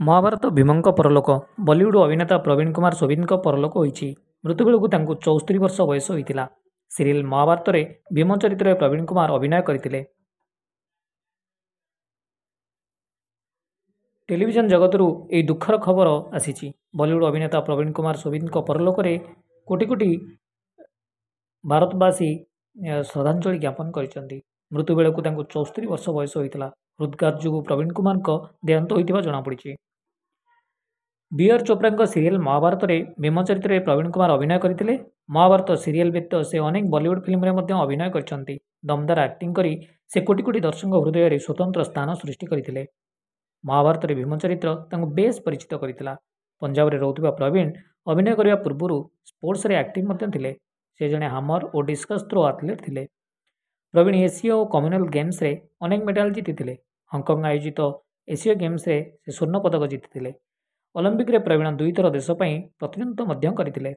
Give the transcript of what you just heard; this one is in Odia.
ମହାଭାରତ ଭୀମଙ୍କ ପରଲୋକ ବଲିଉଡ୍ ଅଭିନେତା ପ୍ରବୀଣ କୁମାର ସୋଭିଙ୍କ ପରଲୋକ ହୋଇଛି। ମୃତ୍ୟୁବେଳକୁ ତାଙ୍କୁ ଚଉସ୍ତରୀ ବର୍ଷ ବୟସ ହୋଇଥିଲା। ସିରିଏଲ୍ ମହାଭାରତରେ ଭୀମ ଚରିତ୍ରରେ ପ୍ରବୀଣ କୁମାର ଅଭିନୟ କରିଥିଲେ। ଟେଲିଭିଜନ ଜଗତରୁ ଏହି ଦୁଃଖର ଖବର ଆସିଛି। ବଲିଉଡ୍ ଅଭିନେତା ପ୍ରବୀଣ କୁମାର ସୋଭିଙ୍କ ପରଲୋକରେ କୋଟି କୋଟି ଭାରତବାସୀ ଶ୍ରଦ୍ଧାଞ୍ଜଳି ଜ୍ଞାପନ କରିଛନ୍ତି। ମୃତ୍ୟୁବେଳକୁ ତାଙ୍କୁ ଚଉସ୍ତରୀ ବର୍ଷ ବୟସ ହୋଇଥିଲା। ହୃଦ୍ଘାତ ଯୋଗୁଁ ପ୍ରବୀଣ କୁମାରଙ୍କ ଦେହାନ୍ତ ହୋଇଥିବା ଜଣାପଡ଼ିଛି। ବିଆର୍ ଚୋପ୍ରାଙ୍କ ସିରିଏଲ୍ ମହାଭାରତରେ ଭୀମ ଚରିତ୍ରରେ ପ୍ରବୀଣ କୁମାର ଅଭିନୟ କରିଥିଲେ। ମହାଭାରତ ସିରିଏଲ୍ ବ୍ୟତୀତ ସେ ଅନେକ ବଲିଉଡ୍ ଫିଲ୍ମରେ ମଧ୍ୟ ଅଭିନୟ କରିଛନ୍ତି। ଦମଦାର ଆକ୍ଟିଂ କରି ସେ କୋଟି କୋଟି ଦର୍ଶକଙ୍କ ହୃଦୟରେ ସ୍ୱତନ୍ତ୍ର ସ୍ଥାନ ସୃଷ୍ଟି କରିଥିଲେ। ମହାଭାରତରେ ଭୀମ ଚରିତ୍ର ତାଙ୍କୁ ବେଶ୍ ପରିଚିତ କରିଥିଲା। ପଞ୍ଜାବରେ ରହୁଥିବା ପ୍ରବୀଣ ଅଭିନୟ କରିବା ପୂର୍ବରୁ ସ୍ପୋର୍ଟସରେ ଆକ୍ଟିଭ୍ ମଧ୍ୟ ଥିଲେ। ସେ ଜଣେ ହାମର ଓ ଡିସ୍କସ୍ ଥ୍ରୋ ଆଥଲେଟ୍ ଥିଲେ। ପ୍ରବୀଣ ଏସୀୟ ଓ କମନୱେଲ୍ଥ ଗେମ୍ସରେ ଅନେକ ମେଡାଲ ଜିତିଥିଲେ। ହଂକଂ ଆୟୋଜିତ ଏସୀୟ ଗେମ୍ସରେ ସେ ସ୍ୱର୍ଣ୍ଣ ପଦକ ଜିତିଥିଲେ। ଅଲିମ୍ପିକ୍ସରେ ପ୍ରବୀଣ ଦୁଇ ଥର ଦେଶ ପାଇଁ ପ୍ରତିନିଧିତ୍ୱ ମଧ୍ୟ କରିଥିଲେ।